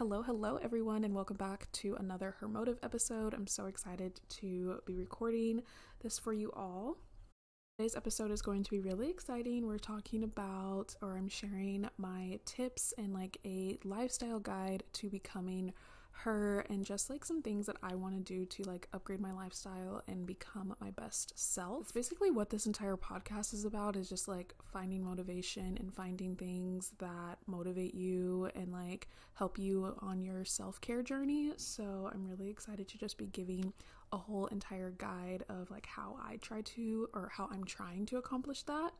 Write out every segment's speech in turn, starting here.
Hello, hello, everyone, and welcome back to another Her Motive episode. I'm so excited to be recording this for you all. Today's episode is going to be really exciting. We're talking about, or I'm sharing my tips and like a lifestyle guide to becoming her and just like some things that I want to do to like upgrade my lifestyle and become my best self. It's basically what this entire podcast is about is just like finding motivation and finding things that motivate you and like help you on your self-care journey. So I'm really excited to just be giving a whole entire guide of like how I try to or how I'm trying to accomplish that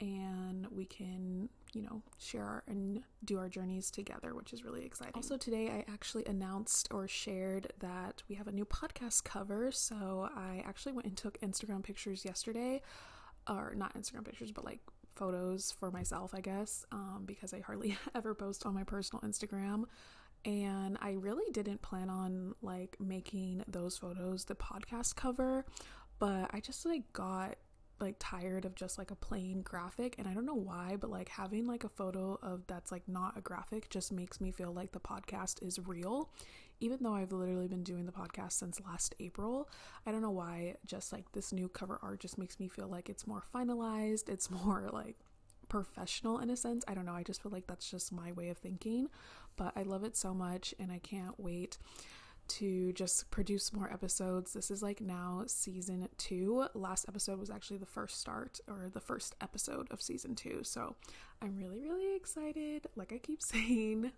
and we can, you know, share and do our journeys together, which is really exciting. Also, today I actually announced or shared that we have a new podcast cover. So I actually went and took Instagram pictures yesterday, or not Instagram pictures, but like photos for myself, I guess, um, because I hardly ever post on my personal Instagram. And I really didn't plan on like making those photos the podcast cover, but I just like got like tired of just like a plain graphic and I don't know why but like having like a photo of that's like not a graphic just makes me feel like the podcast is real. Even though I've literally been doing the podcast since last April I don't know why just like this new cover art just makes me feel like it's more finalized it's more like professional in a sense. I don't know I just feel like that's just my way of thinking but I love it so much and I can't wait to just produce more episodes. This is like now season two. Last episode was actually the first start or the first episode of season two. So I'm really, really excited. Like I keep saying,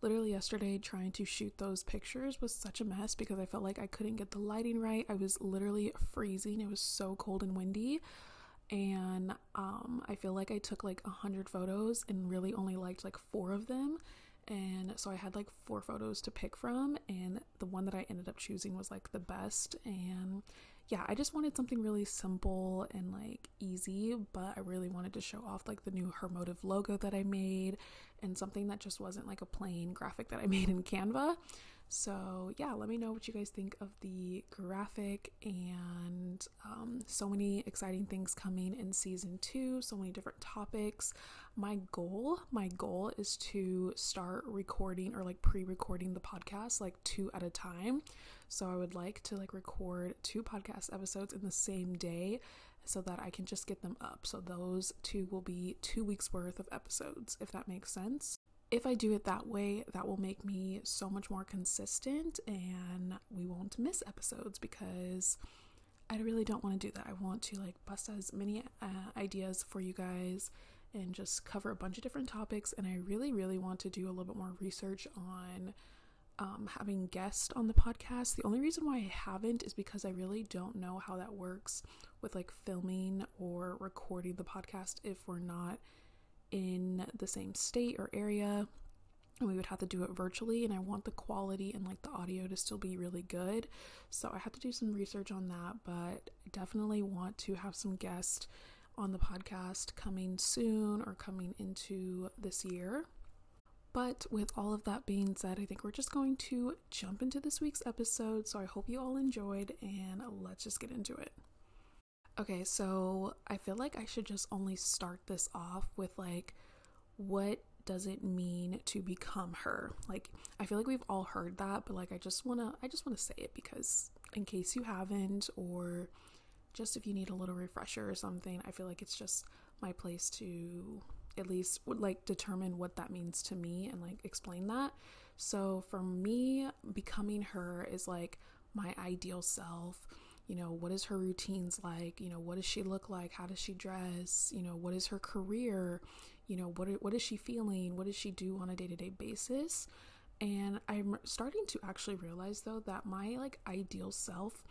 literally yesterday trying to shoot those pictures was such a mess because I felt like I couldn't get the lighting right. I was literally freezing. It was so cold and windy. And um, I feel like I took like a hundred photos and really only liked like four of them and so I had like four photos to pick from, and the one that I ended up choosing was like the best. And yeah, I just wanted something really simple and like easy, but I really wanted to show off like the new Her Motive logo that I made and something that just wasn't like a plain graphic that I made in Canva. So, yeah, let me know what you guys think of the graphic and so many exciting things coming in season two, so many different topics. My goal, my goal is to start recording or like pre recording the podcast like two at a time. So, I would like to like record two podcast episodes in the same day so that I can just get them up. So, those two will be two weeks worth of episodes, if that makes sense if I do it that way, that will make me so much more consistent and we won't miss episodes because I really don't want to do that. I want to like bust as many uh, ideas for you guys and just cover a bunch of different topics. And I really, really want to do a little bit more research on um, having guests on the podcast. The only reason why I haven't is because I really don't know how that works with like filming or recording the podcast if we're not in the same state or area we would have to do it virtually and I want the quality and like the audio to still be really good. So I had to do some research on that, but definitely want to have some guests on the podcast coming soon or coming into this year. But with all of that being said, I think we're just going to jump into this week's episode. So I hope you all enjoyed and let's just get into it. Okay, so I feel like I should just only start this off with like what does it mean to become her? Like I feel like we've all heard that, but like I just want to I just want to say it because in case you haven't or just if you need a little refresher or something, I feel like it's just my place to at least like determine what that means to me and like explain that. So for me, becoming her is like my ideal self. You know what is her routines like? You know what does she look like? How does she dress? You know what is her career you know what what is she feeling? What does she do on a day-to-day basis? And i'm starting to actually realize though that my like ideal self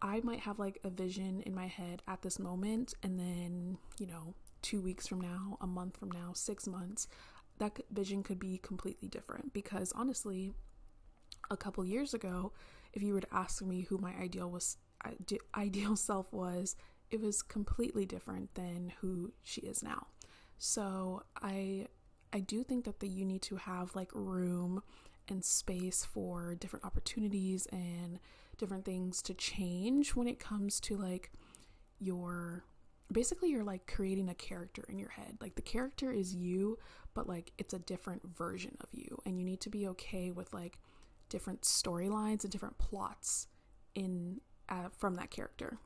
i might have like a vision in my head at this moment and then you know 2 weeks from now a month from now 6 months that vision could be completely different. Because honestly a couple years ago if you were to ask me who my ideal was ideal self was, it was completely different than who she is now. So I I do think that the, you need to have like room and space for different opportunities and different things to change when it comes to like your basically you're like creating a character in your head. Like the character is you, but like it's a different version of you and you need to be okay with like different storylines and different plots in uh, from that character.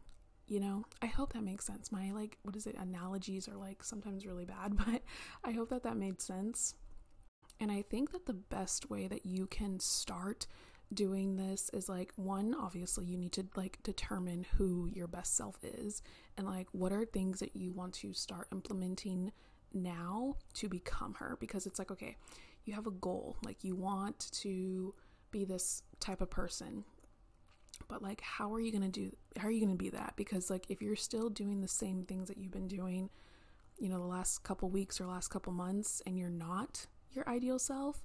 You know, I hope that makes sense. My like what is it analogies are like sometimes really bad, but I hope that that made sense. And I think that the best way that you can start doing this is like one obviously you need to like determine who your best self is and like what are things that you want to start implementing now to become her because it's like okay you have a goal like you want to be this type of person but like how are you going to do how are you going to be that? Because like if you're still doing the same things that you've been doing you know the last couple weeks or last couple months and you're not your ideal self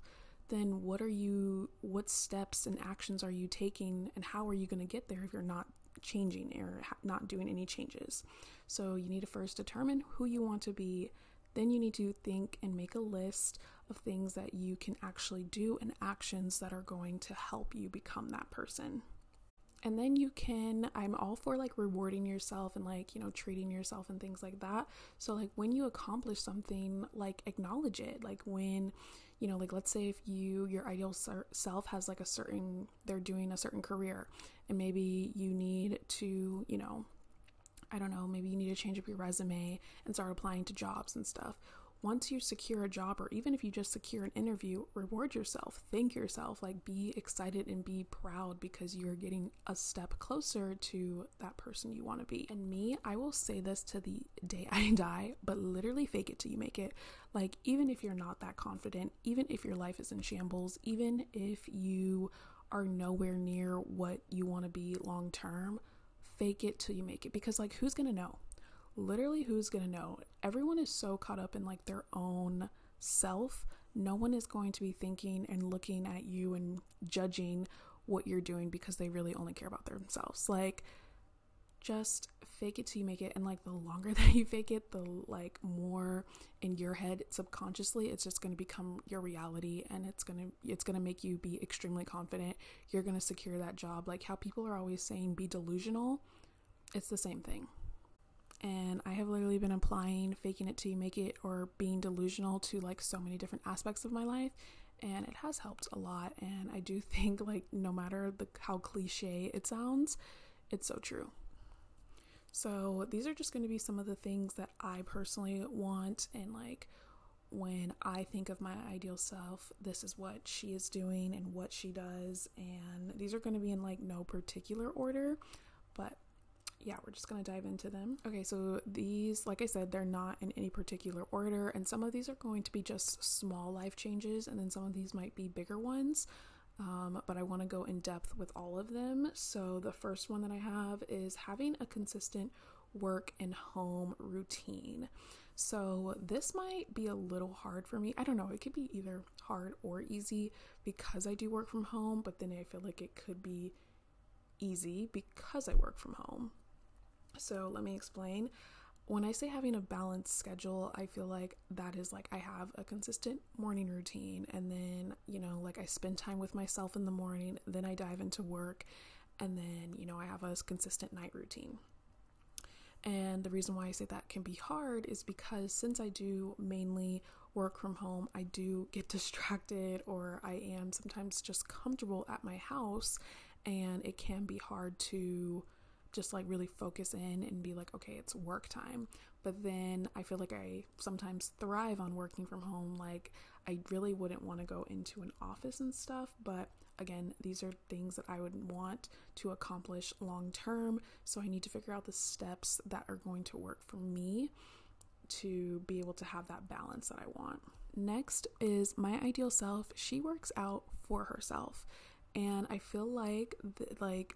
then what are you what steps and actions are you taking and how are you going to get there if you're not changing or not doing any changes? So you need to first determine who you want to be then you need to think and make a list of things that you can actually do and actions that are going to help you become that person and then you can i'm all for like rewarding yourself and like you know treating yourself and things like that. So like when you accomplish something like acknowledge it. Like when you know like let's say if you your ideal self has like a certain they're doing a certain career and maybe you need to you know i don't know maybe you need to change up your resume and start applying to jobs and stuff once you secure a job or even if you just secure an interview, reward yourself, thank yourself, like be excited and be proud because you're getting a step closer to that person you want to be. And me, I will say this to the day I die, but literally fake it till you make it. Like, even if you're not that confident, even if your life is in shambles, even if you are nowhere near what you want to be long term, fake it till you make it because, like, who's gonna know? Literally who's going to know? Everyone is so caught up in like their own self. No one is going to be thinking and looking at you and judging what you're doing because they really only care about themselves. Like just fake it till you make it and like the longer that you fake it the like more in your head subconsciously it's just going to become your reality and it's going to it's going to make you be extremely confident you're going to secure that job like how people are always saying be delusional it's the same thing and I have literally been applying faking it you make it or being delusional to like so many different aspects of my life and it has helped a lot and I do think like no matter the how cliche it sounds it's so true. So these are just going to be some of the things that I personally want and like when I think of my ideal self, this is what she is doing and what she does. And these are going to be in like no particular order, but yeah, we're just to dive into them. Okay, so these, like I said, they're not in any particular order, and some of these are going to be just small life changes, and then some of these might be bigger ones. Um, but I want to go in depth with all of them. So, the first one that I have is having a consistent work and home routine. So, this might be a little hard for me. I don't know, it could be either hard or easy because I do work from home, but then I feel like it could be easy because I work from home. So let me explain. When I say having a balanced schedule, I feel like that is like I have a consistent morning routine, and then, you know, like I spend time with myself in the morning, then I dive into work, and then, you know, I have a consistent night routine. And the reason why I say that can be hard is because since I do mainly work from home, I do get distracted or I am sometimes just comfortable at my house and it can be hard to just like really focus in and be like, okay, it's work time. But then I feel like I sometimes thrive on working from home. Like, I really wouldn't want to go into an office and stuff. But again, these are things that I would want to accomplish long term. So I need to figure out the steps that are going to work for me to be able to have that balance that I want. Next is my ideal self. She works out for herself. And I feel like th- like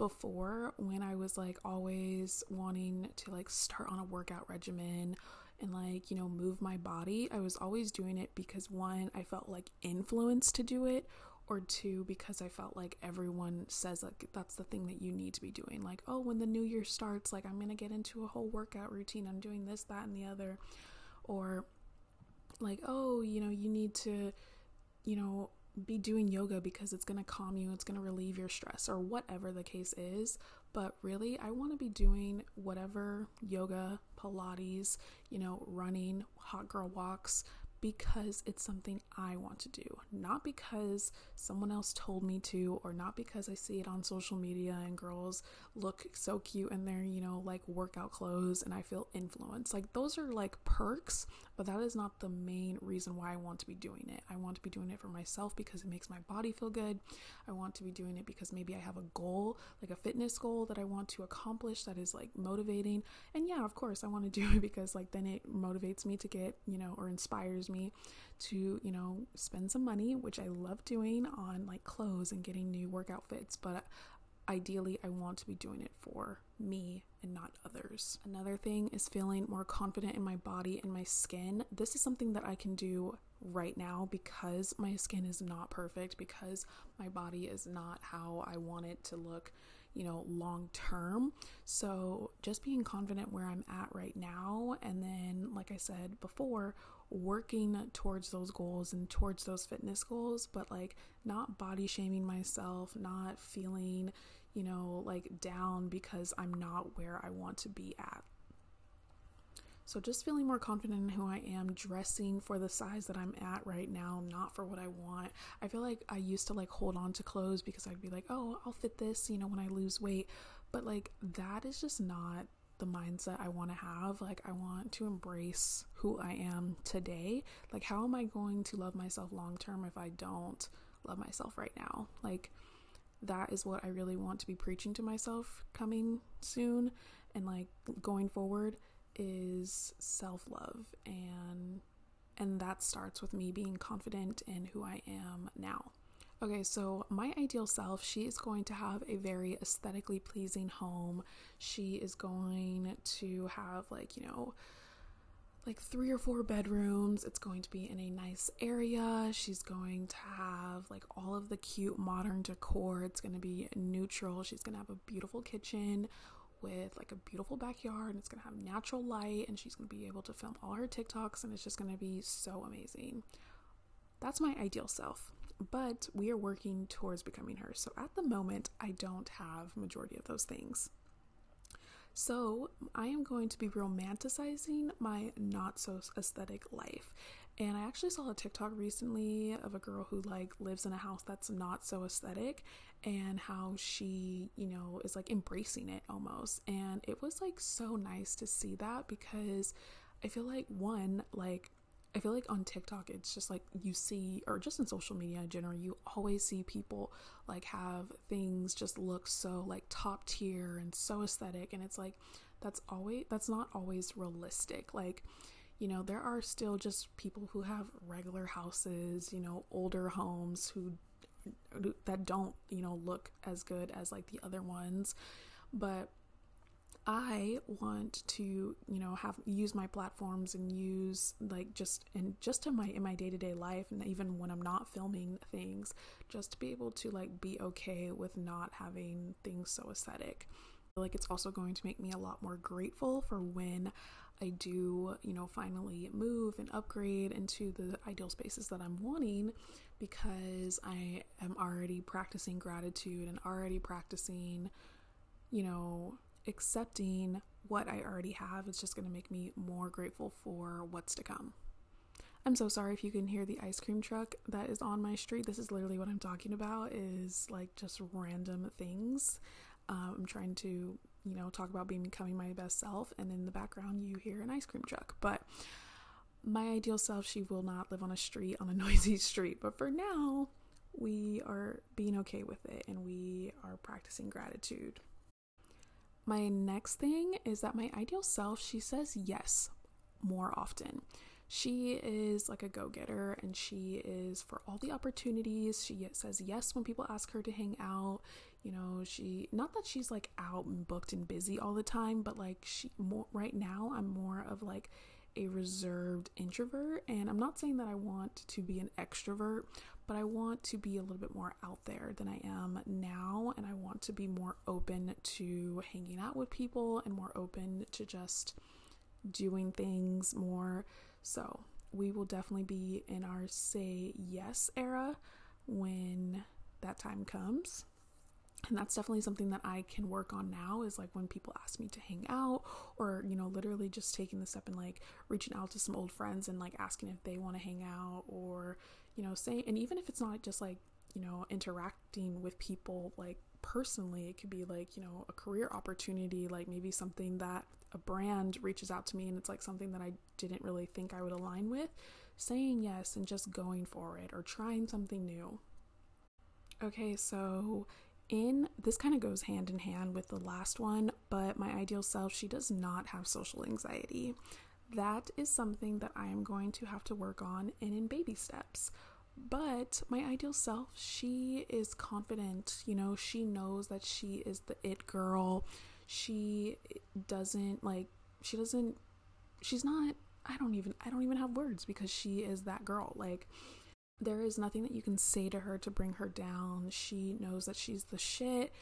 before when I was like always wanting to like start on a workout regimen and like, you know, move my body, I was always doing it because one, I felt like influenced to do it, or two, because I felt like everyone says like that's the thing that you need to be doing. Like, oh, when the new year starts, like I'm gonna get into a whole workout routine, I'm doing this, that, and the other. Or like, oh, you know, you need to, you know, be doing yoga because it's going to calm you, it's going to relieve your stress, or whatever the case is. but really I want to be doing whatever yoga, Pilates, you know, running, hot girl walks, because it's something I want to do, not because someone else told me to, or not because I see it on social media and girls look so cute in their, you know, like workout clothes and I feel influenced. Like, those are like perks, but that is not the main reason why I want to be doing it. I want to be doing it for myself because it makes my body feel good. I want to be doing it because maybe I have a goal, like a fitness goal that I want to accomplish that is like motivating. And yeah, of course, I want to do it because like then it motivates me to get, you know, or inspires me to, you know, spend some money, which I love doing on like clothes and getting new workout fits, but ideally I want to be doing it for me and not others. Another thing is feeling more confident in my body and my skin. This is something that I can do right now because my skin is not perfect, because my body is not how I want it to look, you know, long term. So just being confident where I'm at right now, and then, like I said before, working towards those goals and towards those fitness goals, but like not body shaming myself, not feeling, you know, like down because I'm not where I want to be at. So just feeling more confident in who I am, dressing for the size that I'm at right now, not for what I want. I feel like I used to like hold on to clothes because I'd be like, "Oh, I'll fit this, you know, when I lose weight." But like that is just not the mindset I want to have. Like, I want to embrace who I am today. Like, how am I going to love myself long term if I don't love myself right now? Like, that is what I really want to be preaching to myself coming soon and like going forward is self-love and and that starts with me being confident in who I am now. Okay, so my ideal self, she is going to have a very aesthetically pleasing home. She is going to have, like, you know, like three or four bedrooms. It's going to be in a nice area. She's going to have like all of the cute modern decor. It's going to be neutral. She's going to have a beautiful kitchen with like a beautiful backyard and it's going to have natural light and she's going to be able to film all her TikToks and it's just going to be so amazing. That's my ideal self but we are working towards becoming her. So at the moment, I don't have majority of those things. So I am going to be romanticizing my not so aesthetic life. And I actually saw a TikTok recently of a girl who like lives in a house that's not so aesthetic and how she, you know, is like embracing it almost. And it was like so nice to see that because I feel like one, like I feel like on TikTok, it's just like you see, or just in social media in general, you always see people like have things just look so like top tier and so aesthetic. And it's like, that's always, that's not always realistic. Like, you know, there are still just people who have regular houses, you know, older homes who, that don't, you know, look as good as like the other ones. But I want to, you know, have use my platforms and use like just and just in my in my day-to-day life and even when I'm not filming things, just to be able to like be okay with not having things so aesthetic. Like it's also going to make me a lot more grateful for when I do, you know, finally move and upgrade into the ideal spaces that I'm wanting because I am already practicing gratitude and already practicing, you know, accepting what I already have is just going to make me more grateful for what's to come. I'm so sorry if you can hear the ice cream truck that is on my street. This is literally what I'm talking about is like just random things. Um, I'm trying to, you know, talk about being becoming my best self and in the background you hear an ice cream truck. But my ideal self, she will not live on a street on a noisy street. But for now, we are being okay with it and we are practicing gratitude. My next thing is that my ideal self, she says yes more often. She is like a go getter and she is for all the opportunities. She says yes when people ask her to hang out. You know, she, not that she's like out and booked and busy all the time, but like she, more, right now, I'm more of like a reserved introvert. And I'm not saying that I want to be an extrovert, but I want to be a little bit more out there than I am now. And I want to be more open to hanging out with people and more open to just doing things more. So we will definitely be in our say yes era when that time comes. and that's definitely something that I can work on now is like when people ask me to hang out or you know literally just taking the step and like reaching out to some old friends and like asking if they want to hang out or you know saying and even if it's not just like you know interacting with people like personally it could be like you know a career opportunity like maybe something that a brand reaches out to me and it's like something that I didn't really think I would align with saying yes and just going for it or trying something new okay so in this kind of goes hand in hand with the last one, but my ideal self, she does not have social anxiety. That is something that I am going to have to work on and in baby steps. But my ideal self, she is confident, you know, she knows that she is the it girl. She doesn't like she doesn't she's not I don't even I don't even have words because she is that girl. Like there is nothing that you can say to her to bring her down. She knows that she's the shit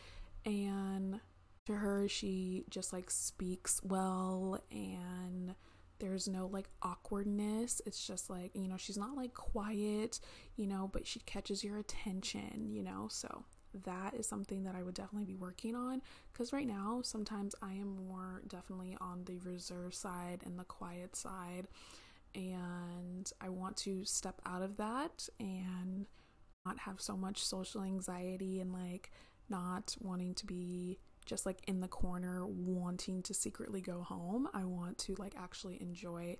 and to her she just like speaks well and there's no like awkwardness. It's just like, you know, she's not like quiet, you know, but she catches your attention, you know. So that is something that I would definitely be working on because right now sometimes I am more definitely on the reserve side and the quiet side and I want to step out of that and not have so much social anxiety and like not wanting to be just like in the corner wanting to secretly go home. I want to like actually enjoy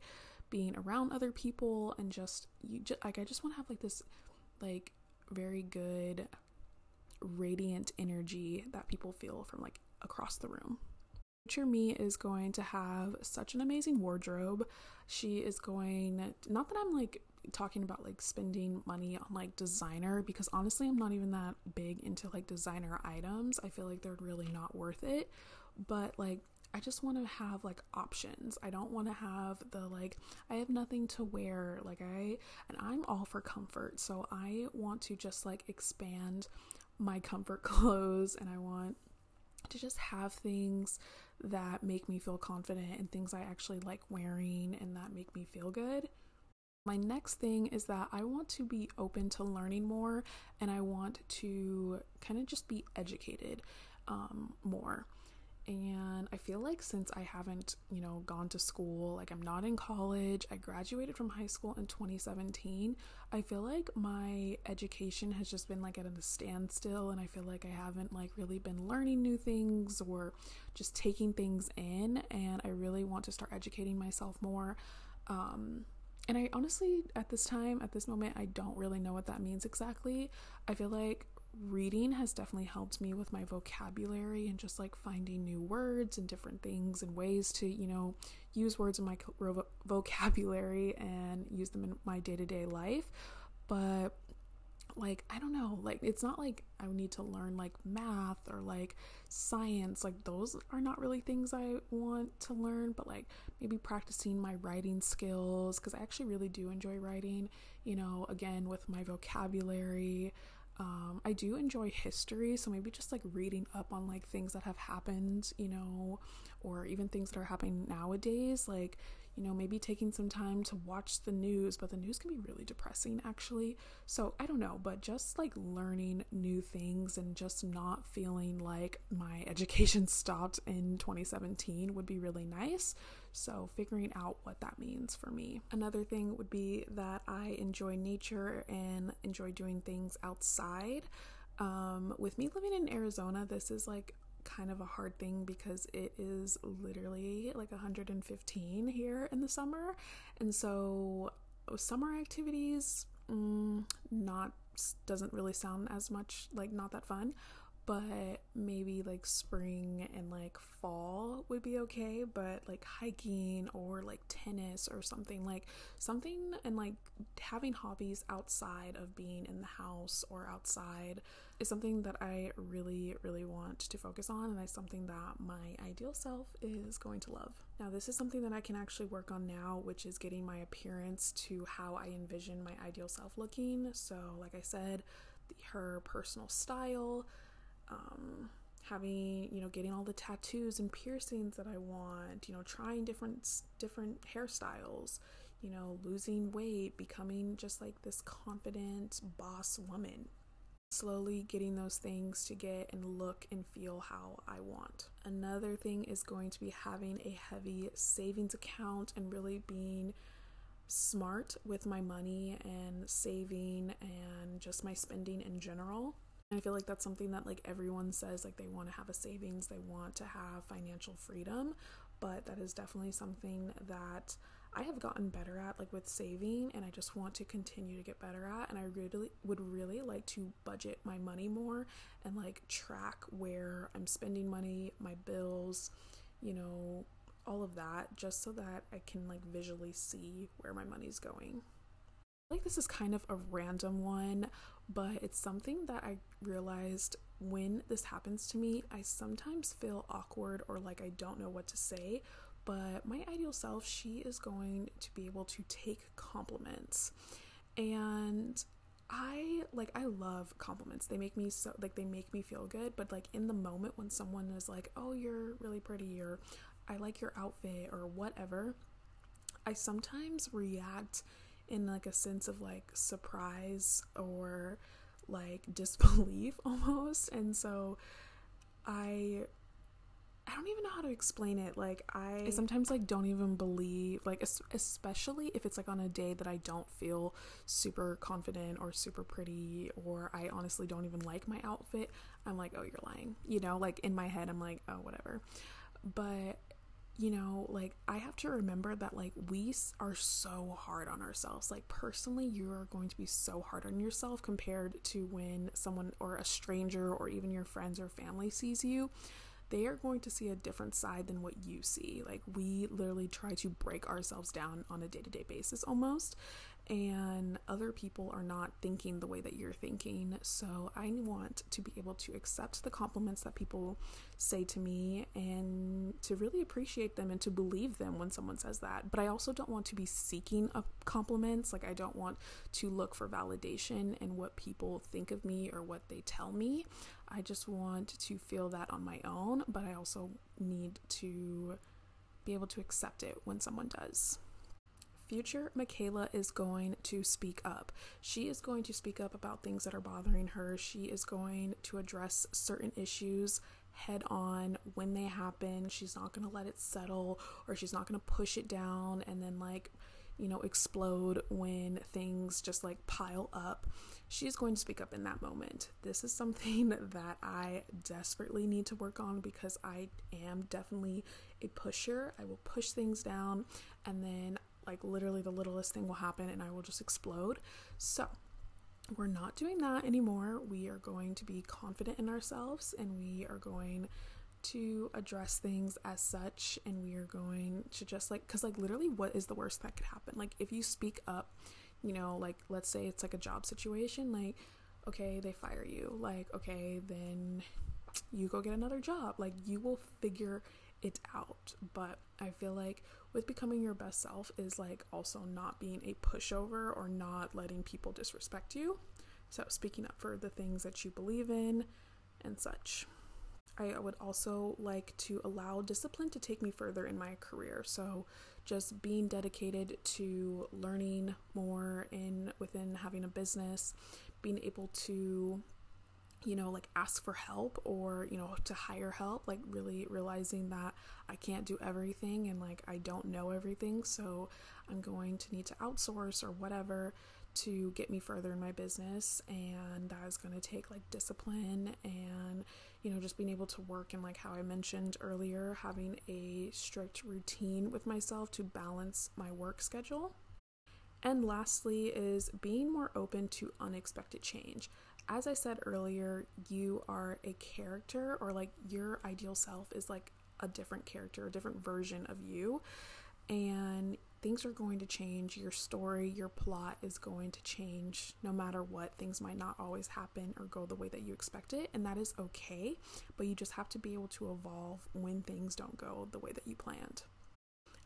being around other people and just you just like I just want to have like this like very good radiant energy that people feel from like across the room future me is going to have such an amazing wardrobe. She is going, not that I'm like talking about like spending money on like designer because honestly I'm not even that big into like designer items. I feel like they're really not worth it. But like I just want to have like options. I don't want to have the like I have nothing to wear like I and I'm all for comfort. So I want to just like expand my comfort clothes and I want to just have things that make me feel confident and things I actually like wearing and that make me feel good. My next thing is that I want to be open to learning more and I want to kind of just be educated um, more. And I feel like since I haven't, you know, gone to school, like I'm not in college, I graduated from high school in 2017. I feel like my education has just been like at a standstill, and I feel like I haven't like really been learning new things or just taking things in. And I really want to start educating myself more. Um, and I honestly, at this time, at this moment, I don't really know what that means exactly. I feel like reading has definitely helped me with my vocabulary and just like finding new words and different things and ways to, you know, use words in my vocabulary and use them in my day to day life. But like, I don't know, like, it's not like I need to learn like math or like science. Like, those are not really things I want to learn, but like maybe practicing my writing skills because I actually really do enjoy writing, you know, again with my vocabulary. Um, I do enjoy history, so maybe just like reading up on like things that have happened, you know, or even things that are happening nowadays. Like, you know, maybe taking some time to watch the news, but the news can be really depressing actually. So I don't know, but just like learning new things and just not feeling like my education stopped in 2017 would be really nice. So figuring out what that means for me. Another thing would be that I enjoy nature and enjoy doing things outside. Um, with me living in Arizona, this is like kind of a hard thing because it is literally like 115 here in the summer. And so summer activities mm, not doesn't really sound as much like not that fun but maybe like spring and like fall would be okay but like hiking or like tennis or something like something and like having hobbies outside of being in the house or outside is something that I really really want to focus on and that's something that my ideal self is going to love. Now this is something that I can actually work on now which is getting my appearance to how I envision my ideal self looking. So like I said, her personal style um, having you know getting all the tattoos and piercings that I want, you know, trying different different hairstyles, you know, losing weight, becoming just like this confident boss woman. Slowly getting those things to get and look and feel how I want. Another thing is going to be having a heavy savings account and really being smart with my money and saving and just my spending in general. I feel like that's something that like everyone says like they want to have a savings, they want to have financial freedom, but that is definitely something that I have gotten better at like with saving and I just want to continue to get better at and I really would really like to budget my money more and like track where I'm spending money, my bills, you know, all of that just so that I can like visually see where my money's going. like this is kind of a random one, but it's something that I realized when this happens to me, I sometimes feel awkward or like I don't know what to say but my ideal self, she is going to be able to take compliments. And I like I love compliments. They make me so like they make me feel good, but like in the moment when someone is like, "Oh, you're really pretty," or "I like your outfit," or whatever, I sometimes react in like a sense of like surprise or like disbelief almost. And so I I don't even know how to explain it. Like I, I sometimes like don't even believe like especially if it's like on a day that I don't feel super confident or super pretty or I honestly don't even like my outfit. I'm like, "Oh, you're lying." You know, like in my head I'm like, "Oh, whatever." But you know, like I have to remember that like we are so hard on ourselves. Like personally, you are going to be so hard on yourself compared to when someone or a stranger or even your friends or family sees you they are going to see a different side than what you see. Like, we literally try to break ourselves down on a day to day basis almost and other people are not thinking the way that you're thinking. So I want to be able to accept the compliments that people say to me and to really appreciate them and to believe them when someone says that. But I also don't want to be seeking uh, compliments. Like, I don't want to look for validation in what people think of me or what they tell me. I just want to feel that on my own, but I also need to be able to accept it when someone does future Michaela is going to speak up. She is going to speak up about things that are bothering her. She is going to address certain issues head on when they happen. She's not going to let it settle or she's not going to push it down and then, like, you know, explode when things just like pile up. She's going to speak up in that moment. This is something that I desperately need to work on because I am definitely a pusher. I will push things down and then like literally the littlest thing will happen and I will just explode. So, we're not doing that anymore. We are going to be confident in ourselves and we are going to address things as such and we are going to just like cuz like literally what is the worst that could happen? Like if you speak up, you know, like let's say it's like a job situation, like okay, they fire you. Like okay, then you go get another job. Like you will figure it out. But I feel like with becoming your best self is like also not being a pushover or not letting people disrespect you. So, speaking up for the things that you believe in and such. I would also like to allow discipline to take me further in my career. So, just being dedicated to learning more in within having a business, being able to you know, like ask for help or, you know, to hire help, like really realizing that I can't do everything and like I don't know everything. So I'm going to need to outsource or whatever to get me further in my business. And that is going to take like discipline and, you know, just being able to work and like how I mentioned earlier, having a strict routine with myself to balance my work schedule. And lastly, is being more open to unexpected change as I said earlier, you are a character, or like your ideal self is like a different character, a different version of you. And things are going to change. Your story, your plot is going to change no matter what. Things might not always happen or go the way that you expect it, and that is okay. But you just have to be able to evolve when things don't go the way that you planned.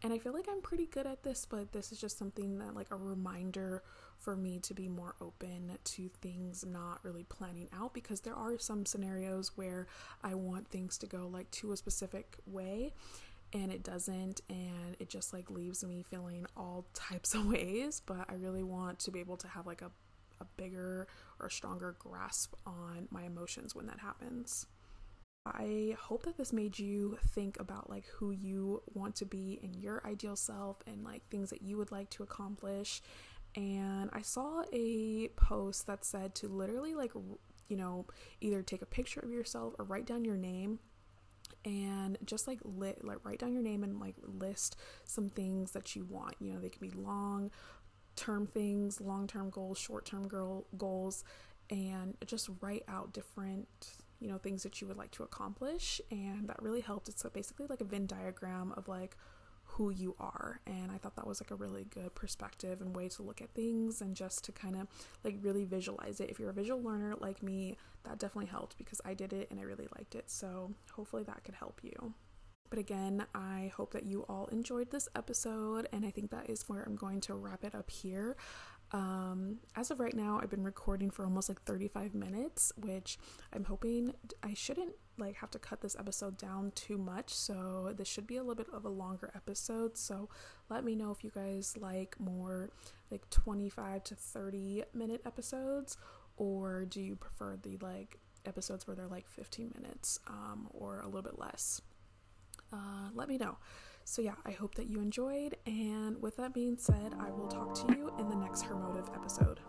And I feel like I'm pretty good at this, but this is just something that, like, a reminder for me to be more open to things not really planning out because there are some scenarios where I want things to go like to a specific way and it doesn't and it just like leaves me feeling all types of ways but I really want to be able to have like a a bigger or stronger grasp on my emotions when that happens. I hope that this made you think about like who you want to be in your ideal self and like things that you would like to accomplish. And I saw a post that said to literally like, you know, either take a picture of yourself or write down your name and just like lit like write down your name and like list some things that you want. You know they can be long term things long term goals short term girl goals and just write out different you know things that you would like to accomplish and that really helped. It's basically like a venn diagram of like who you are. And i thought that was like a really good perspective and way to look at things and just to kind of like really visualize it. If you're a visual learner like me that definitely helped because i did it and i really liked it. So hopefully that could help you. But again, I hope that you all enjoyed this episode, and I think that is where I'm going to wrap it up here. Um, as of right now, I've been recording for almost like 35 minutes, which I'm hoping I shouldn't like have to cut this episode down too much. So this should be a little bit of a longer episode. So let me know if you guys like more like 25 to 30 minute episodes, or do you prefer the like episodes where they're like 15 minutes um, or a little bit less? Uh, let me know. So, yeah, I hope that you enjoyed. And with that being said, I will talk to you in the next Hermotive episode.